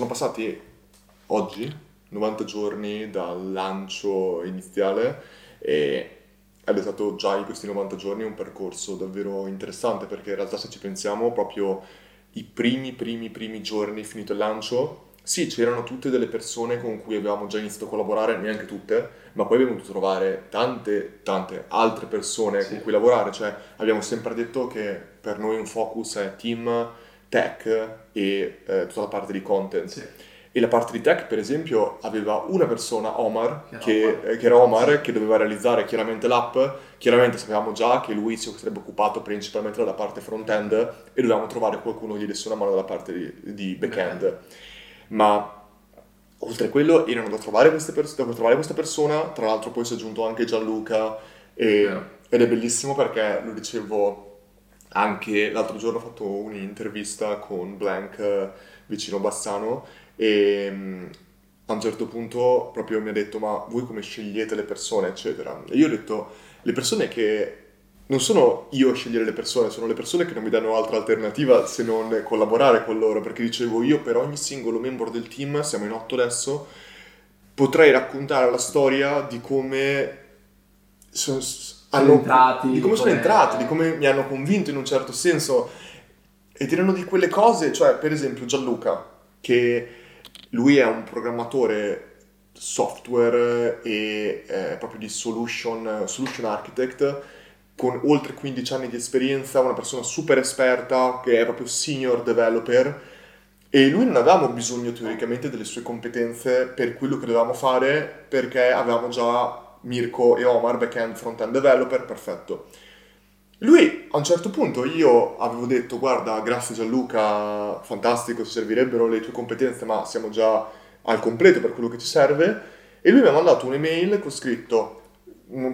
sono passati oggi 90 giorni dal lancio iniziale e ed è stato già in questi 90 giorni un percorso davvero interessante perché in realtà se ci pensiamo proprio i primi primi primi giorni finito il lancio sì, c'erano tutte delle persone con cui avevamo già iniziato a collaborare, neanche tutte, ma poi abbiamo dovuto trovare tante, tante altre persone sì. con cui lavorare. Cioè, abbiamo sempre detto che per noi un focus è team, tech e eh, tutta la parte di content. Sì. E la parte di tech, per esempio, aveva una persona, Omar, che era, che, Omar. Eh, che, era Omar, che doveva realizzare chiaramente l'app. Chiaramente sapevamo già che lui si sarebbe occupato principalmente della parte front-end e dovevamo trovare qualcuno che gli desse una mano dalla parte di, di back-end. Okay ma oltre a quello erano da trovare, pers- da trovare questa persona, tra l'altro poi si è aggiunto anche Gianluca e, ed è bellissimo perché lo dicevo anche l'altro giorno ho fatto un'intervista con Blank eh, vicino Bassano e mm, a un certo punto proprio mi ha detto ma voi come scegliete le persone? eccetera. E io ho detto le persone che non sono io a scegliere le persone, sono le persone che non mi danno altra alternativa se non collaborare con loro, perché dicevo io per ogni singolo membro del team, siamo in otto adesso, potrei raccontare la storia di come hanno, entrati, di come sono entrati, di come mi hanno convinto in un certo senso. E tirano di quelle cose, cioè per esempio Gianluca, che lui è un programmatore software e eh, proprio di solution, solution architect, con oltre 15 anni di esperienza, una persona super esperta che è proprio senior developer. E lui non avevamo bisogno teoricamente delle sue competenze per quello che dovevamo fare perché avevamo già Mirko e Omar, back-end, front-end developer, perfetto. Lui a un certo punto io avevo detto guarda grazie Gianluca, fantastico, ci servirebbero le tue competenze ma siamo già al completo per quello che ci serve e lui mi ha mandato un'email con scritto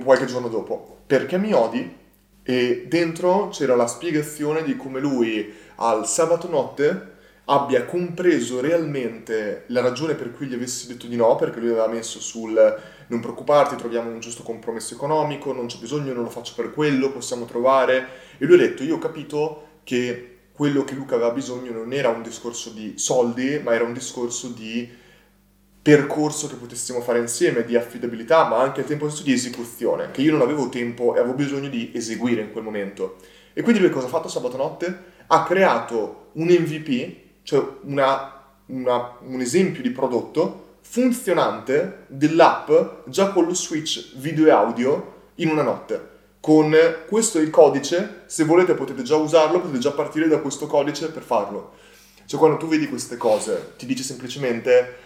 qualche giorno dopo perché mi odi? E dentro c'era la spiegazione di come lui al sabato notte abbia compreso realmente la ragione per cui gli avessi detto di no, perché lui aveva messo sul non preoccuparti, troviamo un giusto compromesso economico, non c'è bisogno, non lo faccio per quello, possiamo trovare. E lui ha detto, io ho capito che quello che Luca aveva bisogno non era un discorso di soldi, ma era un discorso di percorso che potessimo fare insieme di affidabilità, ma anche al tempo stesso di esecuzione, che io non avevo tempo e avevo bisogno di eseguire in quel momento. E quindi lui cosa ha fatto sabato notte? Ha creato un MVP, cioè una, una, un esempio di prodotto funzionante dell'app già con lo switch video e audio in una notte. Con questo è il codice, se volete potete già usarlo, potete già partire da questo codice per farlo. Cioè quando tu vedi queste cose, ti dice semplicemente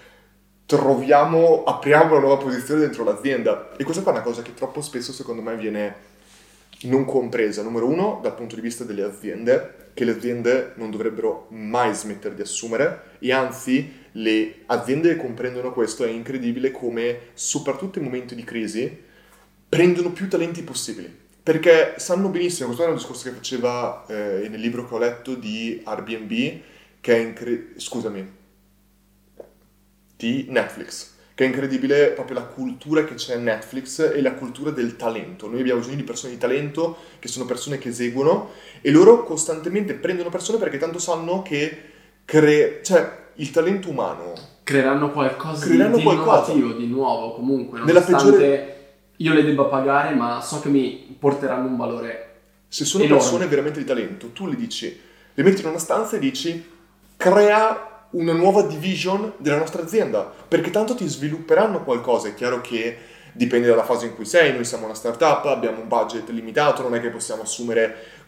troviamo, apriamo una nuova posizione dentro l'azienda. E questa qua è una cosa che troppo spesso secondo me viene non compresa. Numero uno, dal punto di vista delle aziende, che le aziende non dovrebbero mai smettere di assumere e anzi le aziende comprendono questo è incredibile come soprattutto in momenti di crisi prendono più talenti possibili. Perché sanno benissimo, questo è un discorso che faceva eh, nel libro che ho letto di Airbnb, che è incredibile, scusami, di Netflix, che è incredibile proprio la cultura che c'è in Netflix e la cultura del talento. Noi abbiamo bisogno di persone di talento, che sono persone che eseguono, e loro costantemente prendono persone perché tanto sanno che cre- cioè, il talento umano... Creeranno qualcosa creeranno di, qualcosa. innovativo, di nuovo comunque, nonostante peggiore... io le debba pagare, ma so che mi porteranno un valore Se sono enorme. persone veramente di talento, tu le dici, le metti in una stanza e dici, crea una nuova division della nostra azienda, perché tanto ti svilupperanno qualcosa, è chiaro che dipende dalla fase in cui sei, noi siamo una startup, abbiamo un budget limitato, non è che possiamo assumere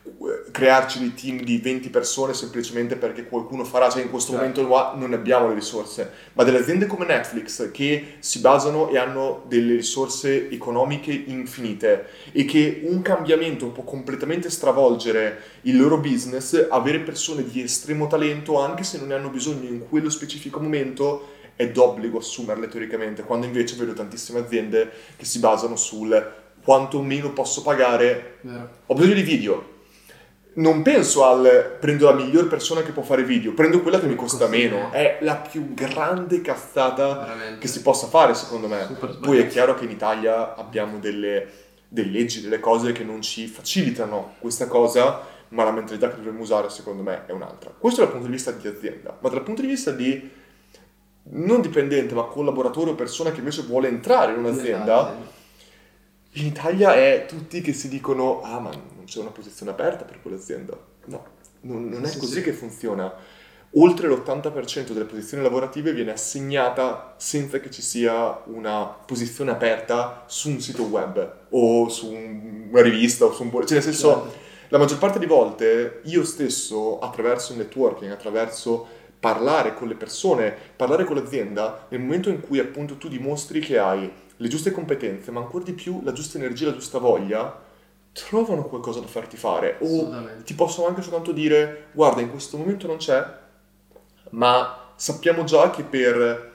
crearci dei team di 20 persone semplicemente perché qualcuno farà, cioè in questo certo. momento non abbiamo le risorse, ma delle aziende come Netflix che si basano e hanno delle risorse economiche infinite e che un cambiamento può completamente stravolgere il loro business, avere persone di estremo talento anche se non ne hanno bisogno in quello specifico momento è d'obbligo assumerle teoricamente, quando invece vedo tantissime aziende che si basano sul quanto meno posso pagare, yeah. ho bisogno di video, non penso al prendo la miglior persona che può fare video, prendo quella che mi costa meno. È la più grande cazzata Veramente. che si possa fare, secondo me. Poi è chiaro che in Italia abbiamo delle, delle, leggi, delle cose che non ci facilitano questa cosa, ma la mentalità che dovremmo usare, secondo me, è un'altra. Questo dal punto di vista di azienda, ma dal punto di vista di non dipendente, ma collaboratore o persona che invece vuole entrare in un'azienda, in Italia è tutti che si dicono, ah ma c'è una posizione aperta per quell'azienda. No, non, non è sì, così sì. che funziona. Oltre l'80% delle posizioni lavorative viene assegnata senza che ci sia una posizione aperta su un sito web o su una rivista o su un... Cioè nel senso, certo. la maggior parte di volte io stesso, attraverso il networking, attraverso parlare con le persone, parlare con l'azienda, nel momento in cui appunto tu dimostri che hai le giuste competenze, ma ancora di più la giusta energia, la giusta voglia, trovano qualcosa da farti fare. O ti possono anche soltanto dire, guarda, in questo momento non c'è, ma sappiamo già che per...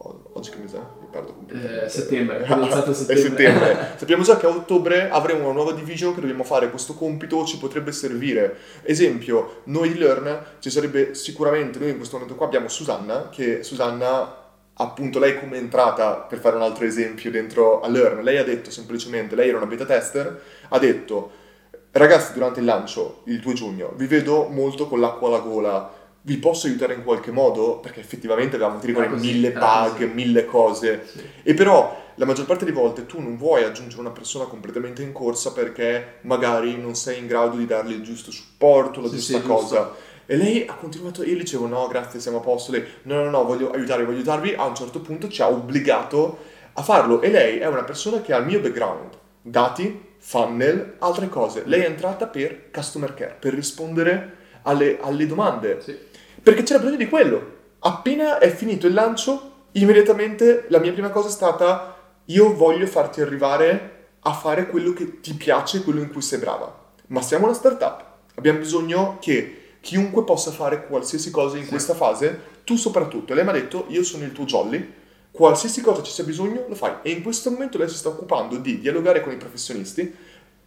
Oggi che mese? Mi perdo completamente. Eh, settembre, settembre. settembre. sappiamo già che a ottobre avremo una nuova division che dobbiamo fare, questo compito ci potrebbe servire. Esempio, noi di Learn ci sarebbe sicuramente, noi in questo momento qua abbiamo Susanna, che Susanna appunto lei come è entrata, per fare un altro esempio, dentro a Learn, lei ha detto semplicemente, lei era una beta tester, ha detto, ragazzi durante il lancio, il 2 giugno, vi vedo molto con l'acqua alla gola, vi posso aiutare in qualche modo? Perché effettivamente avevamo, ti ricordi, mille bug, mille cose. Sì. E però la maggior parte delle volte tu non vuoi aggiungere una persona completamente in corsa perché magari non sei in grado di dargli il giusto supporto, la sì, giusta cosa. Giusto. E lei ha continuato, io dicevo no grazie siamo a posto, lei no no no voglio aiutarvi, voglio aiutarvi, a un certo punto ci ha obbligato a farlo e lei è una persona che ha il mio background, dati, funnel, altre cose. Lei è entrata per customer care, per rispondere alle, alle domande, sì. perché c'era bisogno di quello. Appena è finito il lancio, immediatamente la mia prima cosa è stata io voglio farti arrivare a fare quello che ti piace, quello in cui sei brava. Ma siamo una startup, abbiamo bisogno che chiunque possa fare qualsiasi cosa in sì. questa fase, tu soprattutto. Lei mi ha detto, io sono il tuo jolly, qualsiasi cosa ci sia bisogno lo fai. E in questo momento lei si sta occupando di dialogare con i professionisti,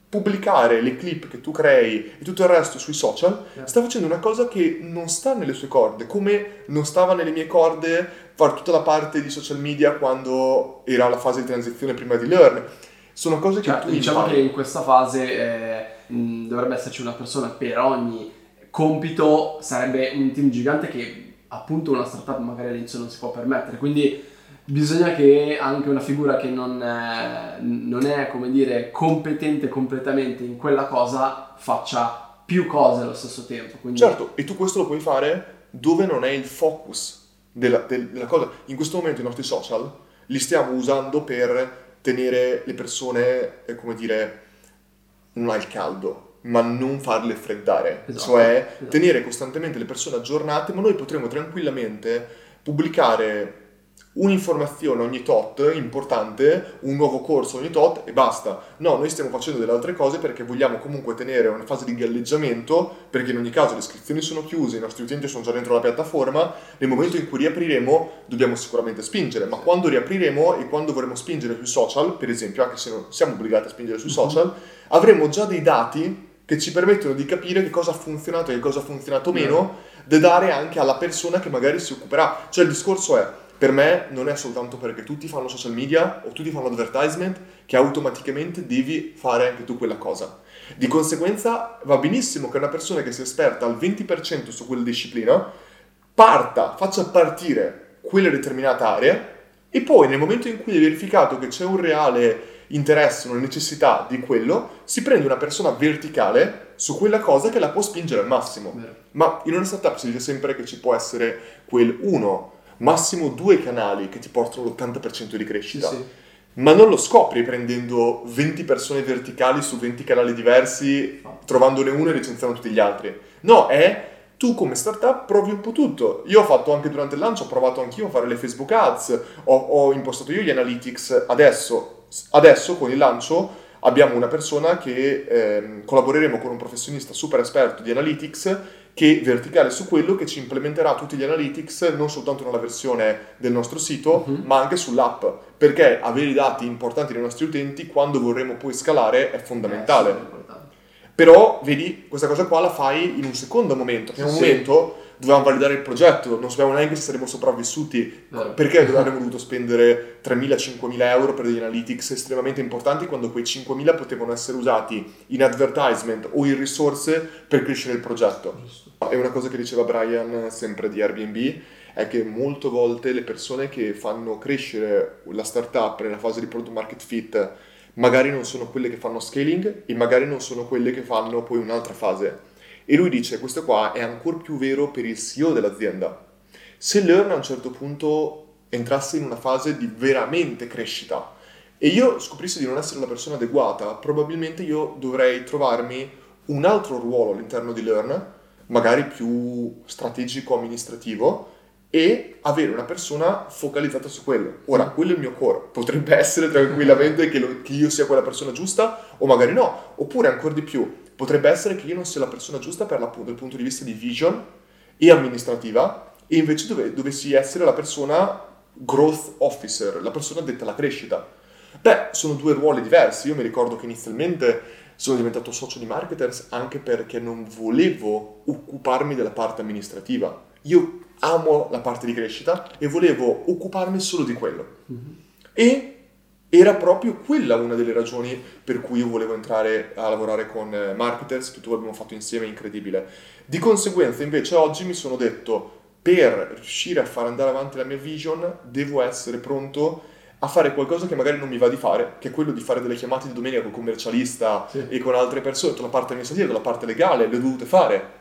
pubblicare le clip che tu crei e tutto il resto sui social, yeah. sta facendo una cosa che non sta nelle sue corde, come non stava nelle mie corde fare tutta la parte di social media quando era la fase di transizione prima di Learn. Sono cose che cioè, tu Diciamo impari. che in questa fase eh, mh, dovrebbe esserci una persona per ogni compito sarebbe un team gigante che appunto una startup magari all'inizio non si può permettere. Quindi bisogna che anche una figura che non è, non è come dire, competente completamente in quella cosa faccia più cose allo stesso tempo. Quindi... Certo, e tu questo lo puoi fare dove non è il focus della, della cosa. In questo momento i nostri social li stiamo usando per tenere le persone, eh, come dire, non al caldo, ma non farle freddare, esatto, cioè esatto. tenere costantemente le persone aggiornate, ma noi potremo tranquillamente pubblicare un'informazione ogni tot importante, un nuovo corso ogni tot e basta. No, noi stiamo facendo delle altre cose perché vogliamo comunque tenere una fase di galleggiamento, perché in ogni caso le iscrizioni sono chiuse, i nostri utenti sono già dentro la piattaforma, nel momento in cui riapriremo dobbiamo sicuramente spingere, ma quando riapriremo e quando vorremmo spingere sui social, per esempio, anche se non siamo obbligati a spingere sui mhm. social, avremo già dei dati che ci permettono di capire che cosa ha funzionato e che cosa ha funzionato meno, da dare anche alla persona che magari si occuperà. Cioè il discorso è, per me non è soltanto perché tutti fanno social media o tutti fanno advertisement che automaticamente devi fare anche tu quella cosa. Di conseguenza va benissimo che una persona che sia esperta al 20% su quella disciplina parta, faccia partire quella determinata area e poi nel momento in cui hai verificato che c'è un reale interesse, una necessità di quello, si prende una persona verticale su quella cosa che la può spingere al massimo. Vero. Ma in una startup si dice sempre che ci può essere quel uno, massimo due canali che ti portano l'80% di crescita. Sì, sì. Ma non lo scopri prendendo 20 persone verticali su 20 canali diversi, trovandone uno e licenziando tutti gli altri. No, è tu come startup provi un po' tutto. Io ho fatto anche durante il lancio, ho provato anch'io a fare le Facebook Ads, ho, ho impostato io gli analytics adesso Adesso con il lancio abbiamo una persona che eh, collaboreremo con un professionista super esperto di analytics che verticale su quello che ci implementerà tutti gli analytics non soltanto nella versione del nostro sito uh-huh. ma anche sull'app perché avere i dati importanti dei nostri utenti quando vorremmo poi scalare è fondamentale eh, però vedi questa cosa qua la fai in un secondo momento che è un sì. momento dovevamo validare il progetto, non sapevamo neanche se saremmo sopravvissuti, no. perché avremmo dovuto spendere 3.000-5.000 euro per degli analytics estremamente importanti quando quei 5.000 potevano essere usati in advertisement o in risorse per crescere il progetto. Giusto. È una cosa che diceva Brian sempre di Airbnb, è che molte volte le persone che fanno crescere la startup nella fase di product market fit magari non sono quelle che fanno scaling e magari non sono quelle che fanno poi un'altra fase. E lui dice questo qua è ancora più vero per il CEO dell'azienda. Se Learn a un certo punto entrasse in una fase di veramente crescita e io scoprissi di non essere la persona adeguata, probabilmente io dovrei trovarmi un altro ruolo all'interno di Learn, magari più strategico amministrativo, e avere una persona focalizzata su quello. Ora, quello è il mio core. Potrebbe essere tranquillamente che, lo, che, io sia quella persona giusta, o magari no. Oppure, ancora di più, potrebbe essere che io non sia la persona giusta per la, dal punto di vista di vision e amministrativa, e invece dove, dovessi essere la persona growth officer, la persona detta alla crescita. Beh, sono due ruoli diversi. Io mi ricordo che inizialmente sono diventato socio di marketers anche perché non volevo occuparmi della parte amministrativa. Io amo la parte di crescita e volevo occuparmi solo di quello. Mm-hmm. E era proprio quella una delle ragioni per cui io volevo entrare a lavorare con eh, marketers, tutto abbiamo fatto insieme, incredibile. Di conseguenza invece oggi mi sono detto, per riuscire a far andare avanti la mia vision, devo essere pronto a fare qualcosa che magari non mi va di fare, che è quello di fare delle chiamate di domenica con commercialista sì. e con altre persone, tutta la parte amministrativa, la parte legale, le ho dovute fare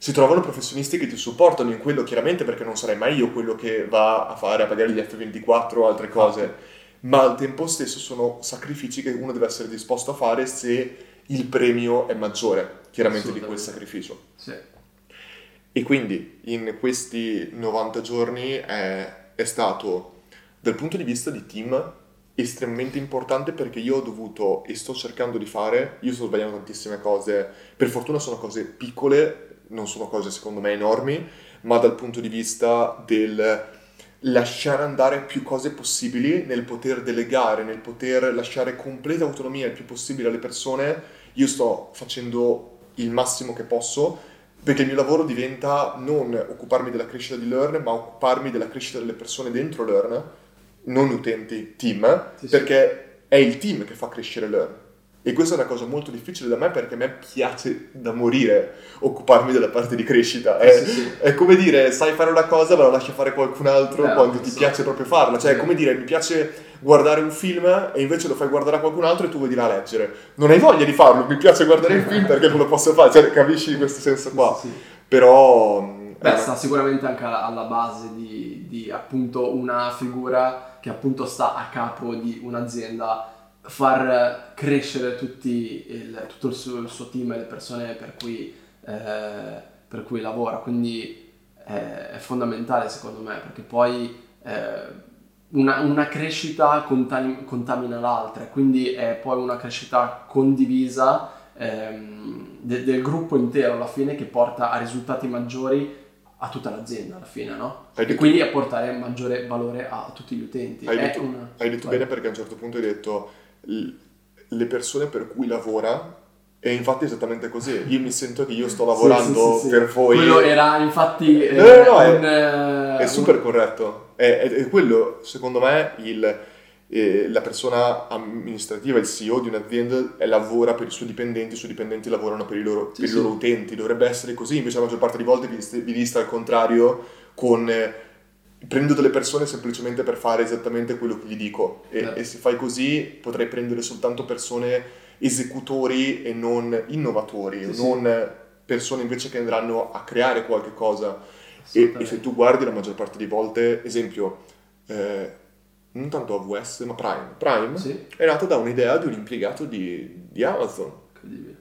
si trovano professionisti che ti supportano in quello, chiaramente perché non sarei mai io quello che va a fare, a pagare gli F24 o altre cose, ma al tempo stesso sono sacrifici che uno deve essere disposto a fare se il premio è maggiore, chiaramente, di quel sacrificio. Sì. E quindi in questi 90 giorni è, è stato, dal punto di vista di team, estremamente importante perché io ho dovuto e sto cercando di fare, io sto sbagliando tantissime cose, per fortuna sono cose piccole, non sono cose secondo me enormi, ma dal punto di vista del lasciare andare più cose possibili, nel poter delegare, nel poter lasciare completa autonomia il più possibile alle persone, io sto facendo il massimo che posso perché il mio lavoro diventa non occuparmi della crescita di Learn, ma occuparmi della crescita delle persone dentro Learn, non utenti, team, sì, perché sì. è il team che fa crescere Learn e questa è una cosa molto difficile da me perché a me piace da morire occuparmi della parte di crescita. È, sì, sì. è come dire, sai fare una cosa ma la lasci fare qualcun altro eh, quando ti so. piace proprio farla. Cioè, è come dire, mi piace guardare un film e invece lo fai guardare a qualcun altro e tu vuoi di là leggere. Non hai voglia di farlo, mi piace guardare il film perché non lo posso fare. Cioè, capisci questo senso qua? Sì, Però... Beh, sta sicuramente anche alla base di, di appunto una figura che appunto sta a capo di un'azienda far crescere il, tutto il suo, il suo, team e le persone per cui, eh, per cui lavora, quindi è, è, fondamentale secondo me perché poi eh, una, una, crescita contam- contamina l'altra, quindi è poi una crescita condivisa ehm, de- del gruppo intero alla fine che porta a risultati maggiori a tutta l'azienda alla fine, no? Hai e detto... quindi a portare maggiore valore a tutti gli utenti. Hai detto, una... hai detto bene perché a un certo punto hai detto le persone per cui lavora e infatti è esattamente così. Io mi sento che io sto lavorando sì, sì, sì, per voi. Quello era infatti no, no, no, un, è, è, super un... corretto. È, è, è, quello, secondo me, il, eh, la persona amministrativa, il CEO di un'azienda lavora per i suoi dipendenti, i suoi dipendenti lavorano per i loro, per i loro utenti. Dovrebbe essere così, invece la maggior parte delle volte vi vista al contrario con prendo delle persone semplicemente per fare esattamente quello che gli dico e, eh. e, se fai così potrei prendere soltanto persone esecutori e non innovatori, sì, non sì. persone invece che andranno a creare qualche cosa e, e, se tu guardi la maggior parte delle volte, esempio, eh, non tanto AWS ma Prime, Prime sì. è nata da un'idea di un impiegato di, di Amazon,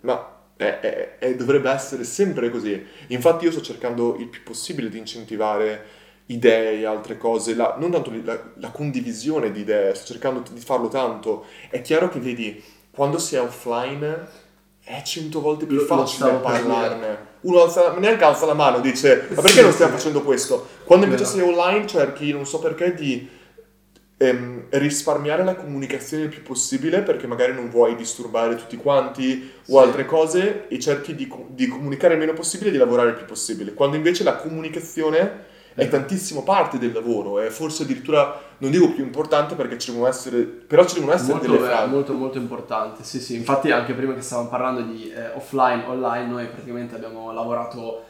ma è, è, è, dovrebbe essere sempre così. Infatti io sto cercando il più possibile di incentivare idee, altre cose, la, non tanto la, la, condivisione di idee, sto cercando di farlo tanto. È chiaro che vedi, quando si è offline è cento volte più facile parlarne. Uno alza, neanche alza la mano, dice, ma perché sì, non stiamo sì. facendo questo? Quando invece sei online cerchi, non so perché, di ehm, risparmiare la comunicazione il più possibile perché magari non vuoi disturbare tutti quanti o altre cose e cerchi di, di comunicare il meno possibile e di lavorare il più possibile. Quando invece la comunicazione è tantissimo parte del lavoro, è forse addirittura, non dico più importante perché ci devono essere, però ci devono essere molto, delle frasi. Molto, molto importante, sì, sì. Infatti anche prima che stavamo parlando di eh, offline, online, noi praticamente abbiamo lavorato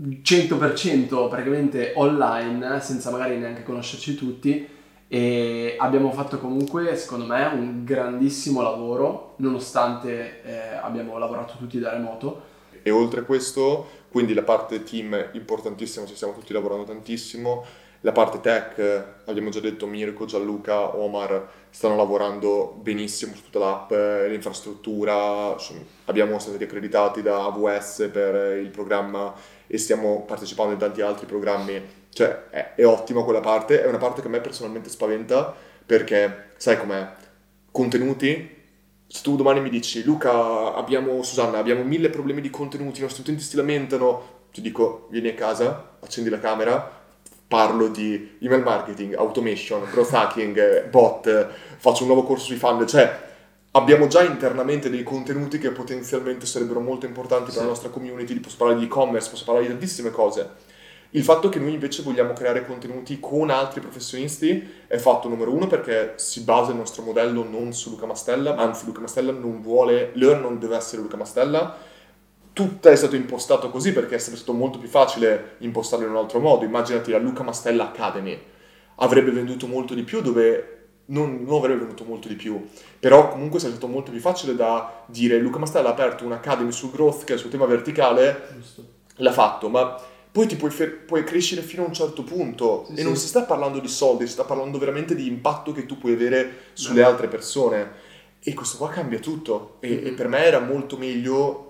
100% praticamente online, senza magari neanche conoscerci tutti e abbiamo fatto comunque, secondo me, un grandissimo lavoro, nonostante eh, abbiamo lavorato tutti da remoto. E oltre a questo, quindi la parte team importantissima, ci stiamo tutti lavorando tantissimo, la parte tech, abbiamo già detto Mirko, Gianluca, Omar stanno lavorando benissimo su tutta l'app, l'infrastruttura, abbiamo stati accreditati da AWS per il programma e stiamo partecipando in tanti altri programmi, cioè è, è ottima quella parte, è una parte che a me personalmente spaventa perché sai com'è, contenuti, se tu domani mi dici Luca, abbiamo, Susanna, abbiamo mille problemi di contenuti, i nostri utenti si lamentano, ti dico vieni a casa, accendi la camera, parlo di email marketing, automation, growth hacking, bot, faccio un nuovo corso di funnel, cioè abbiamo già internamente dei contenuti che potenzialmente sarebbero molto importanti sì. per la nostra community, posso parlare di e-commerce, posso parlare di tantissime cose. Il fatto che noi invece vogliamo creare contenuti con altri professionisti è fatto numero uno perché si basa il nostro modello non su Luca Mastella, anzi Luca Mastella non vuole, Learn non deve essere Luca Mastella, tutto è stato impostato così perché è stato molto più facile impostarlo in un altro modo. Immaginati la Luca Mastella Academy, avrebbe venduto molto di più dove non, non, avrebbe venuto molto di più, però comunque è stato molto più facile da dire Luca Mastella ha aperto un'academy sul growth che è il suo tema verticale, Giusto. l'ha fatto, ma poi ti puoi, fer- puoi, crescere fino a un certo punto sì, e sì. non si sta parlando di soldi, si sta parlando veramente di impatto che tu puoi avere sulle no. altre persone e questo qua cambia tutto e, mm-hmm. e per me era molto meglio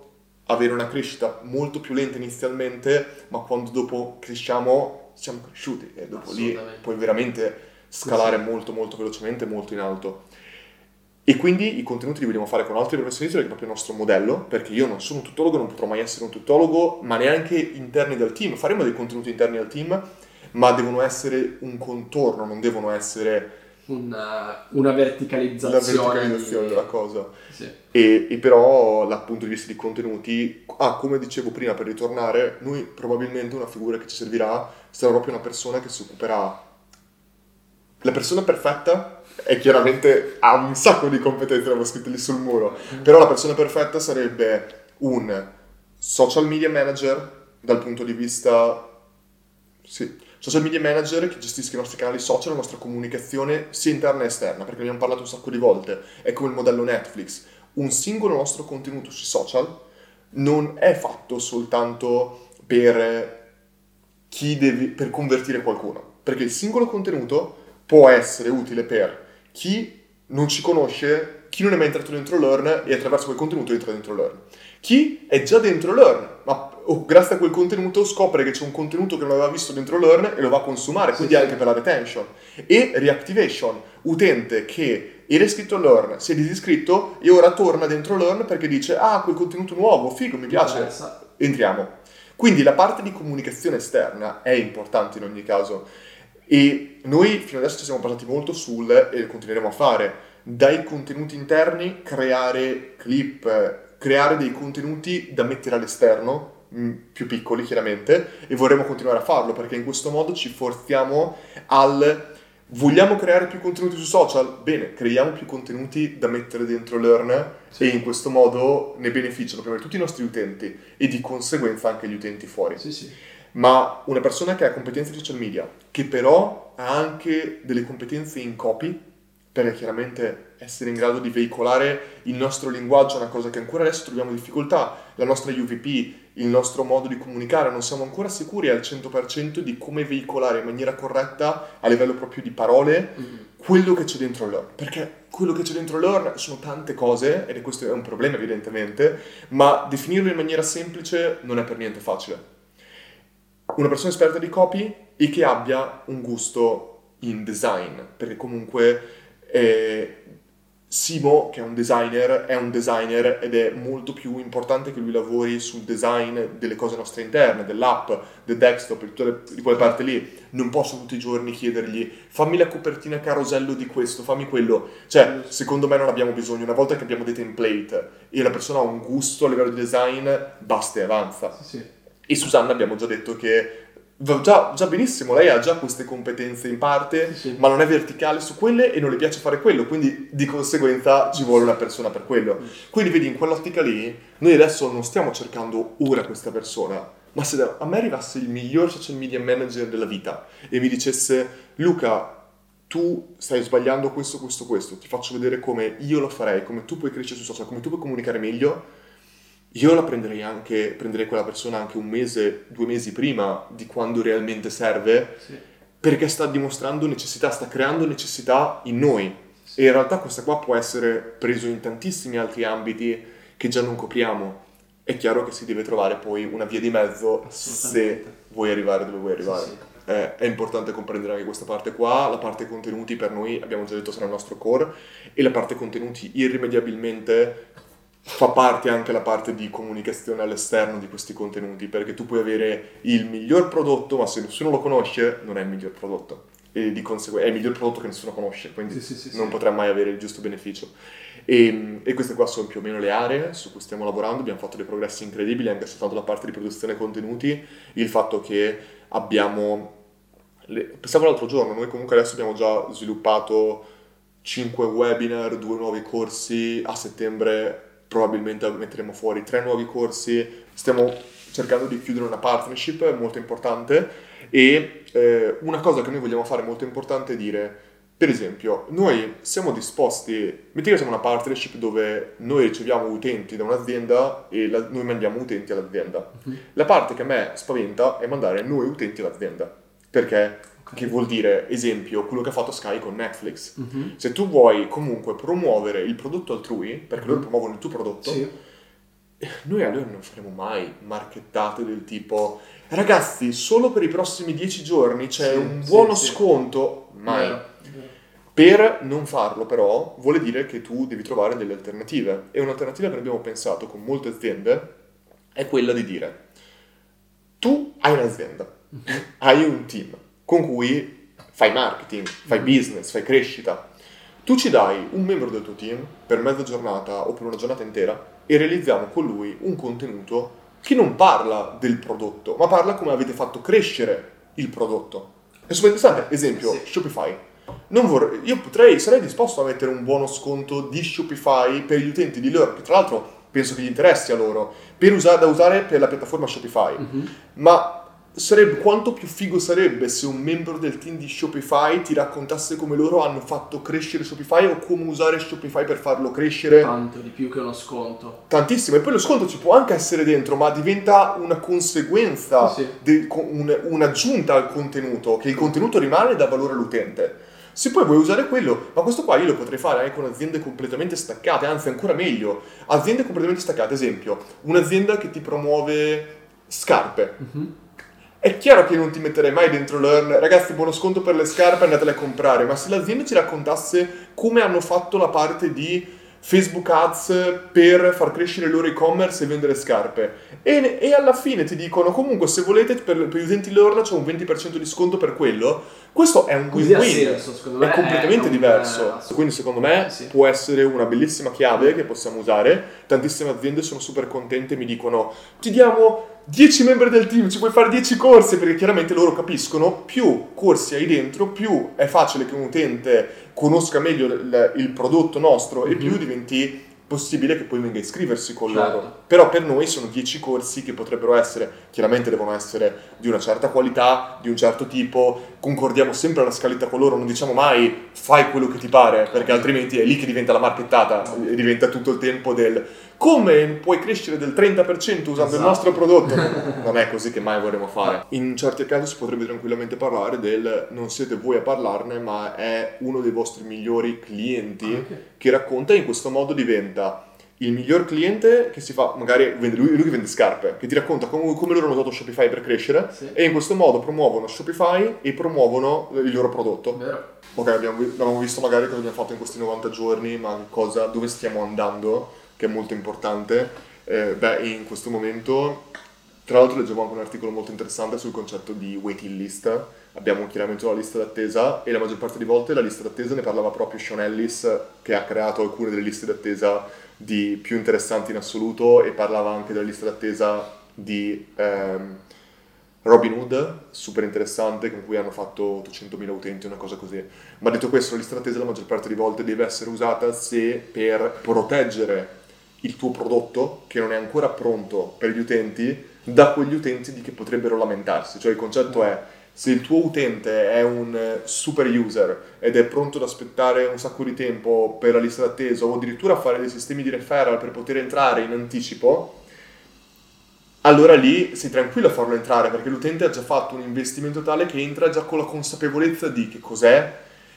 avere una crescita molto più lenta inizialmente, ma quando dopo cresciamo siamo cresciuti e dopo lì puoi veramente scalare sì, sì. molto molto velocemente, molto in alto. E quindi i contenuti li vogliamo fare con altri professionisti perché è proprio il nostro modello, perché io non sono un tutologo, non potrò mai essere un tutologo, ma neanche interni del team. Faremo dei contenuti interni al team, ma devono essere un contorno, non devono essere una, una verticalizzazione, la verticalizzazione della cosa. Sì. E, e, però dal punto di vista di contenuti, ah, come dicevo prima per ritornare, noi probabilmente una figura che ci servirà sarà proprio una persona che si occuperà. La persona perfetta è chiaramente ha un sacco di competenze, l'avevo scritto lì sul muro, però la persona perfetta sarebbe un social media manager dal punto di vista sì, social media manager che gestisca i nostri canali social, la nostra comunicazione sia interna che esterna, perché abbiamo parlato un sacco di volte, è come il modello Netflix. Un singolo nostro contenuto sui social non è fatto soltanto per deve, per convertire qualcuno, perché il singolo contenuto può essere utile per chi non ci conosce, chi non è mai entrato dentro Learn e attraverso quel contenuto entra dentro Learn. Chi è già dentro Learn, ma grazie a quel contenuto scopre che c'è un contenuto che non aveva visto dentro Learn e lo va a consumare, quindi sì, anche sì. per la retention. E reactivation, utente che era iscritto a Learn, si è disiscritto e ora torna dentro Learn perché dice ah quel contenuto nuovo, figo, mi piace, entriamo. Quindi la parte di comunicazione esterna è importante in ogni caso e noi fino adesso ci siamo basati molto sul, e continueremo a fare, dai contenuti interni creare clip, creare dei contenuti da mettere all'esterno Mm, più piccoli chiaramente e vorremmo continuare a farlo perché in questo modo ci forziamo al vogliamo creare più contenuti su social? Bene, creiamo più contenuti da mettere dentro Learn sì. e in questo modo ne beneficiano prima di tutti i nostri utenti e di conseguenza anche gli utenti fuori. Sì, sì. Ma una persona che ha competenze di social media, che però ha anche delle competenze in copy, perché chiaramente essere in grado di veicolare il nostro linguaggio è una cosa che ancora adesso troviamo difficoltà, la nostra UVP, il nostro modo di comunicare, non siamo ancora sicuri al 100% di come veicolare in maniera corretta a livello proprio di parole mm-hmm. quello che c'è dentro Learn, perché quello che c'è dentro Learn sono tante cose ed è questo è un problema evidentemente, ma definirlo in maniera semplice non è per niente facile. Una persona esperta di copy e che abbia un gusto in design, perché comunque eh, Simo, che è un designer, è un designer ed è molto più importante che lui lavori sul design delle cose nostre interne, dell'app, del desktop, di quelle parti lì. Non posso tutti i giorni chiedergli fammi la copertina carosello di questo, fammi quello. Cioè, secondo me non abbiamo bisogno. Una volta che abbiamo dei template e la persona ha un gusto a livello di design, basta e avanza. Sì, sì. E Susanna abbiamo già detto che va già, già, benissimo, lei ha già queste competenze in parte, sì. ma non è verticale su quelle e non le piace fare quello, quindi di conseguenza ci vuole una persona per quello. Quindi vedi, in quell'ottica lì, noi adesso non stiamo cercando ora questa persona, Ma se a me arrivasse il miglior social media manager della vita e mi dicesse Luca, tu stai sbagliando questo, questo, questo, ti faccio vedere come io lo farei, come tu puoi crescere sui social, come tu puoi comunicare meglio, io la prenderei anche, prenderei quella persona anche un mese, due mesi prima di quando realmente serve, Sì. perché sta dimostrando necessità, sta creando necessità in noi. E in realtà questa qua può essere preso in tantissimi altri ambiti che già non copriamo. È chiaro che si deve trovare poi una via di mezzo se vuoi arrivare dove vuoi arrivare. Sì, sì. Eh, è importante comprendere anche questa parte qua. La parte contenuti per noi, abbiamo già detto, sarà il nostro core e la parte contenuti irrimediabilmente fa parte anche la parte di comunicazione all'esterno di questi contenuti, perché tu puoi avere il miglior prodotto, ma se nessuno lo conosce, non è il miglior prodotto. E di conseguenza è il miglior prodotto che nessuno conosce, quindi Sì, sì, sì, non potrà mai avere il giusto beneficio. E, e queste qua sono più o meno le aree su cui stiamo lavorando, abbiamo fatto dei progressi incredibili anche soltanto la parte di produzione contenuti, il fatto che abbiamo... le- Pensavo l'altro giorno, noi comunque adesso abbiamo già sviluppato 5 webinar, 2 nuovi corsi, a settembre probabilmente metteremo fuori 3 nuovi corsi, stiamo cercando di chiudere una partnership molto importante e eh, una cosa che noi vogliamo fare molto importante è dire, per esempio, noi siamo disposti, metti che siamo una partnership dove noi riceviamo utenti da un'azienda e la- noi mandiamo utenti all'azienda. Mhm. La parte che a me spaventa è mandare noi utenti all'azienda, perché. Che vuol dire, esempio, quello che ha fatto Sky con Netflix. Mhm. Se tu vuoi comunque promuovere il prodotto altrui, perché loro Mhm. promuovono il tuo prodotto, Sì. noi allora non faremo mai marchettate del tipo ragazzi, solo per i prossimi 10 giorni c'è Sì, un buono sì. sconto. Mai. Vero. Per non farlo però vuole dire che tu devi trovare delle alternative e un'alternativa che abbiamo pensato con molte aziende è quella di dire tu hai un'azienda, hai un team con cui fai marketing, fai business, fai crescita. Tu ci dai un membro del tuo team per mezza giornata o per una giornata intera e realizziamo con lui un contenuto che non parla del prodotto, ma parla come avete fatto crescere il prodotto. È super interessante, esempio, Sì. Shopify. Non vorrei- io potrei, sarei disposto a mettere un buono sconto di Shopify per gli utenti di loro, che tra l'altro penso che gli interessi a loro, per usare, da usare per la piattaforma Shopify. Mhm. Ma sarebbe, quanto più figo sarebbe se un membro del team di Shopify ti raccontasse come loro hanno fatto crescere Shopify o come usare Shopify per farlo crescere Tanto di più che uno sconto. tantissimo. E poi lo sconto ci può anche essere dentro, ma diventa una conseguenza, Sì, de- un- un'aggiunta al contenuto, che il contenuto rimane e dà valore all'utente. Se poi vuoi usare quello, ma questo qua io lo potrei fare anche con aziende completamente staccate, anzi ancora meglio, aziende completamente staccate, esempio, un'azienda che ti promuove scarpe. Mhm. È chiaro che non ti metterei mai dentro Learn, ragazzi, buono sconto per le scarpe, andatele a comprare, ma se l'azienda ci raccontasse come hanno fatto la parte di Facebook Ads per far crescere il loro e-commerce e vendere scarpe, e, e alla fine ti dicono comunque se volete per, per gli utenti Learn c'è un 20% di sconto per quello, questo è un win-win, senso, è completamente un- diverso. eh, Quindi secondo me Sì. può essere una bellissima chiave che possiamo usare. Tantissime aziende sono super contente, mi dicono ti diamo 10 membri del team, ci puoi fare 10 corsi perché chiaramente loro capiscono più corsi hai dentro, più è facile che un utente conosca meglio il, il prodotto nostro e Mhm. più diventi possibile che poi venga a iscriversi con Certo. loro. Però per noi sono 10 corsi che potrebbero essere, chiaramente devono essere di una certa qualità, di un certo tipo, concordiamo sempre alla scaletta con loro, non diciamo mai fai quello che ti pare, perché altrimenti è lì che diventa la marchettata, diventa tutto il tempo del come puoi crescere del 30% usando il Esatto. nostro prodotto. Non è così che mai vorremmo fare. In certi casi si potrebbe tranquillamente parlare del non siete voi a parlarne, ma è uno dei vostri migliori clienti Anche. che racconta e in questo modo diventa il miglior cliente che si fa, magari vende lui, lui che vende scarpe, che ti racconta come, come loro hanno usato Shopify per crescere Sì. e in questo modo promuovono Shopify e promuovono il loro prodotto. Vero. Ok, abbiamo, abbiamo visto magari cosa abbiamo fatto in questi 90 giorni, ma cosa, dove stiamo andando, che è molto importante. Eh, beh, in questo momento, tra l'altro leggevo anche un articolo molto interessante sul concetto di waiting list. Abbiamo chiaramente una lista d'attesa e la maggior parte di volte la lista d'attesa ne parlava proprio Sean Ellis, che ha creato alcune delle liste d'attesa di più interessanti in assoluto e parlava anche della lista d'attesa di ehm, Robin Hood, super interessante, con cui hanno fatto 800.000 utenti, una cosa così. Ma detto questo, la lista d'attesa la maggior parte di volte deve essere usata se per proteggere il tuo prodotto, che non è ancora pronto per gli utenti, da quegli utenti di che potrebbero lamentarsi. Cioè il concetto è se il tuo utente è un super user ed è pronto ad aspettare un sacco di tempo per la lista d'attesa o addirittura fare dei sistemi di referral per poter entrare in anticipo, allora lì sei tranquillo a farlo entrare perché l'utente ha già fatto un investimento tale che entra già con la consapevolezza di che cos'è,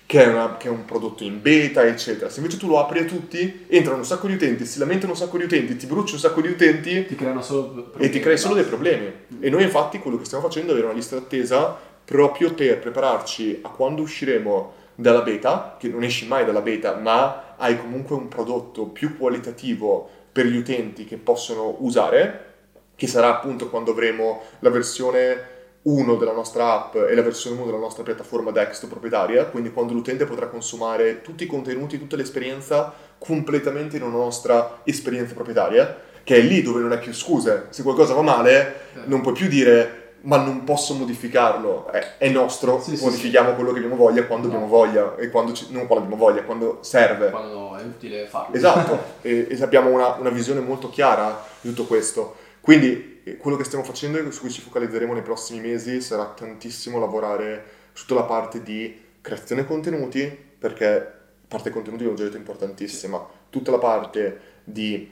che è, una, che è, un prodotto in beta, eccetera. Se invece tu lo apri a tutti, entrano un sacco di utenti, si lamentano un sacco di utenti, ti bruci un sacco di utenti ti creano solo problemi, e ti crei solo dei problemi. E noi infatti quello che stiamo facendo è avere una lista d'attesa proprio per prepararci a quando usciremo dalla beta, che non esci mai dalla beta, ma hai comunque un prodotto più qualitativo per gli utenti che possono usare, che sarà appunto quando avremo la versione 1 della nostra app e la versione 1 della nostra piattaforma desktop proprietaria, quindi quando l'utente potrà consumare tutti i contenuti, tutta l'esperienza completamente in una nostra esperienza proprietaria, che è lì dove non hai più scuse. Se qualcosa va male, non puoi più dire ma non posso modificarlo, è, è nostro, sì, modifichiamo sì, quello che abbiamo voglia quando no. abbiamo voglia e quando ci, non quando abbiamo voglia, quando serve. Quando è utile farlo. Esatto, e, e, abbiamo una, una visione molto chiara di tutto questo. Quindi quello che stiamo facendo e su cui ci focalizzeremo nei prossimi mesi sarà tantissimo lavorare su tutta la parte di creazione contenuti, perché parte contenuti è un oggetto importantissima, tutta la parte di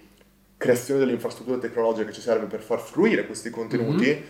creazione dell'infrastruttura tecnologica che ci serve per far fruire questi contenuti mm-hmm.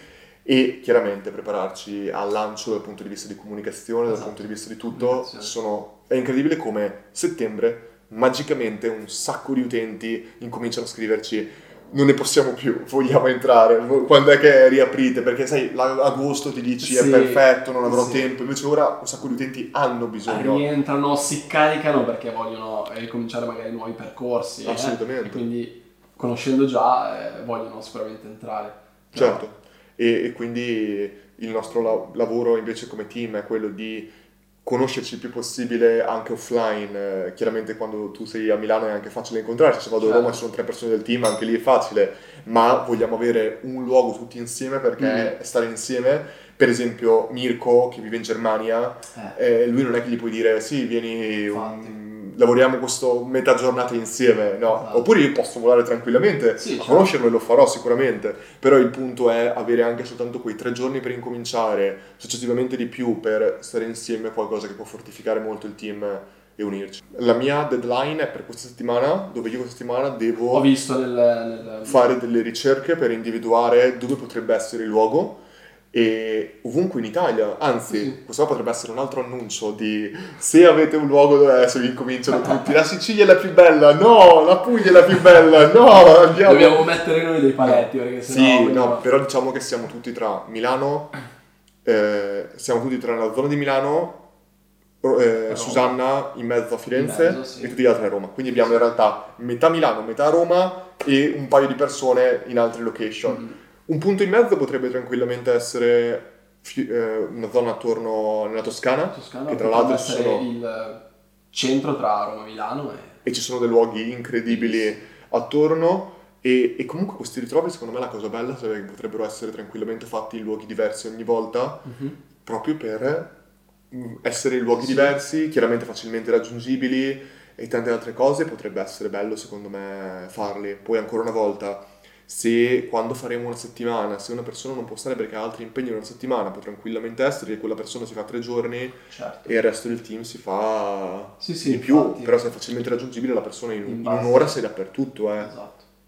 e chiaramente prepararci al lancio dal punto di vista di comunicazione, esatto. dal punto di vista di tutto. Sono, è incredibile come settembre magicamente un sacco di utenti incominciano a scriverci non ne possiamo più, vogliamo entrare, quando è che riaprite? Perché sai, agosto ti dici sì, è perfetto, non avrò sì. tempo, invece ora un sacco di utenti hanno bisogno. Rientrano, si caricano perché vogliono ricominciare magari nuovi percorsi. Eh. Assolutamente. Eh? Quindi conoscendo già eh, vogliono sicuramente entrare. Però... Certo, e, e, quindi il nostro la- lavoro invece come team è quello di conoscerci il più possibile anche offline. Eh, chiaramente quando tu sei a Milano è anche facile incontrarci, se vado certo. a Roma ci sono tre persone del team, anche lì è facile, ma vogliamo avere un luogo tutti insieme perché mm. stare insieme per esempio Mirko che vive in Germania, eh. Eh, lui non è che gli puoi dire sì, vieni un, lavoriamo questo metà giornata insieme, no? Esatto. Oppure io posso volare tranquillamente sì, a certo. conoscerlo e lo farò sicuramente, però il punto è avere anche soltanto quei tre giorni per incominciare, successivamente di più per stare insieme, qualcosa che può fortificare molto il team e unirci. La mia deadline è per questa settimana, dove io questa settimana devo nel, nel... fare delle ricerche per individuare dove potrebbe essere il luogo e ovunque in Italia, anzi, sì. questo potrebbe essere un altro annuncio di se avete un luogo dove adesso vi incominciano tutti, la Sicilia è la più bella, no, la Puglia è la più bella, no, andiamo. Dobbiamo mettere noi dei paletti perché sennò... Sì, no, però diciamo che siamo tutti tra Milano, eh, siamo tutti tra la zona di Milano, eh, Susanna in mezzo a Firenze mezzo, sì. e tutti gli altri a Roma. Quindi abbiamo in realtà metà Milano, metà Roma e un paio di persone in altre location. Mm-hmm. Un punto in mezzo potrebbe tranquillamente essere eh, una zona attorno nella Toscana, Toscana che tra l'altro ci sono... il centro tra Roma e Milano. E... e ci sono dei luoghi incredibili attorno. E, e, comunque questi ritrovi, secondo me, la cosa bella sarebbe che potrebbero essere tranquillamente fatti in luoghi diversi ogni volta, mm-hmm. proprio per mm, essere in luoghi sì. diversi, chiaramente facilmente raggiungibili e tante altre cose. Potrebbe essere bello, secondo me, farli. Poi, ancora una volta, se quando faremo una settimana, se una persona non può stare perché ha altri impegni in una settimana, può tranquillamente essere che quella persona si fa tre giorni certo. e il resto del team si fa sì, sì, di più, però se è facilmente raggiungibile la persona in, in un'ora sei dappertutto. Eh. Esatto.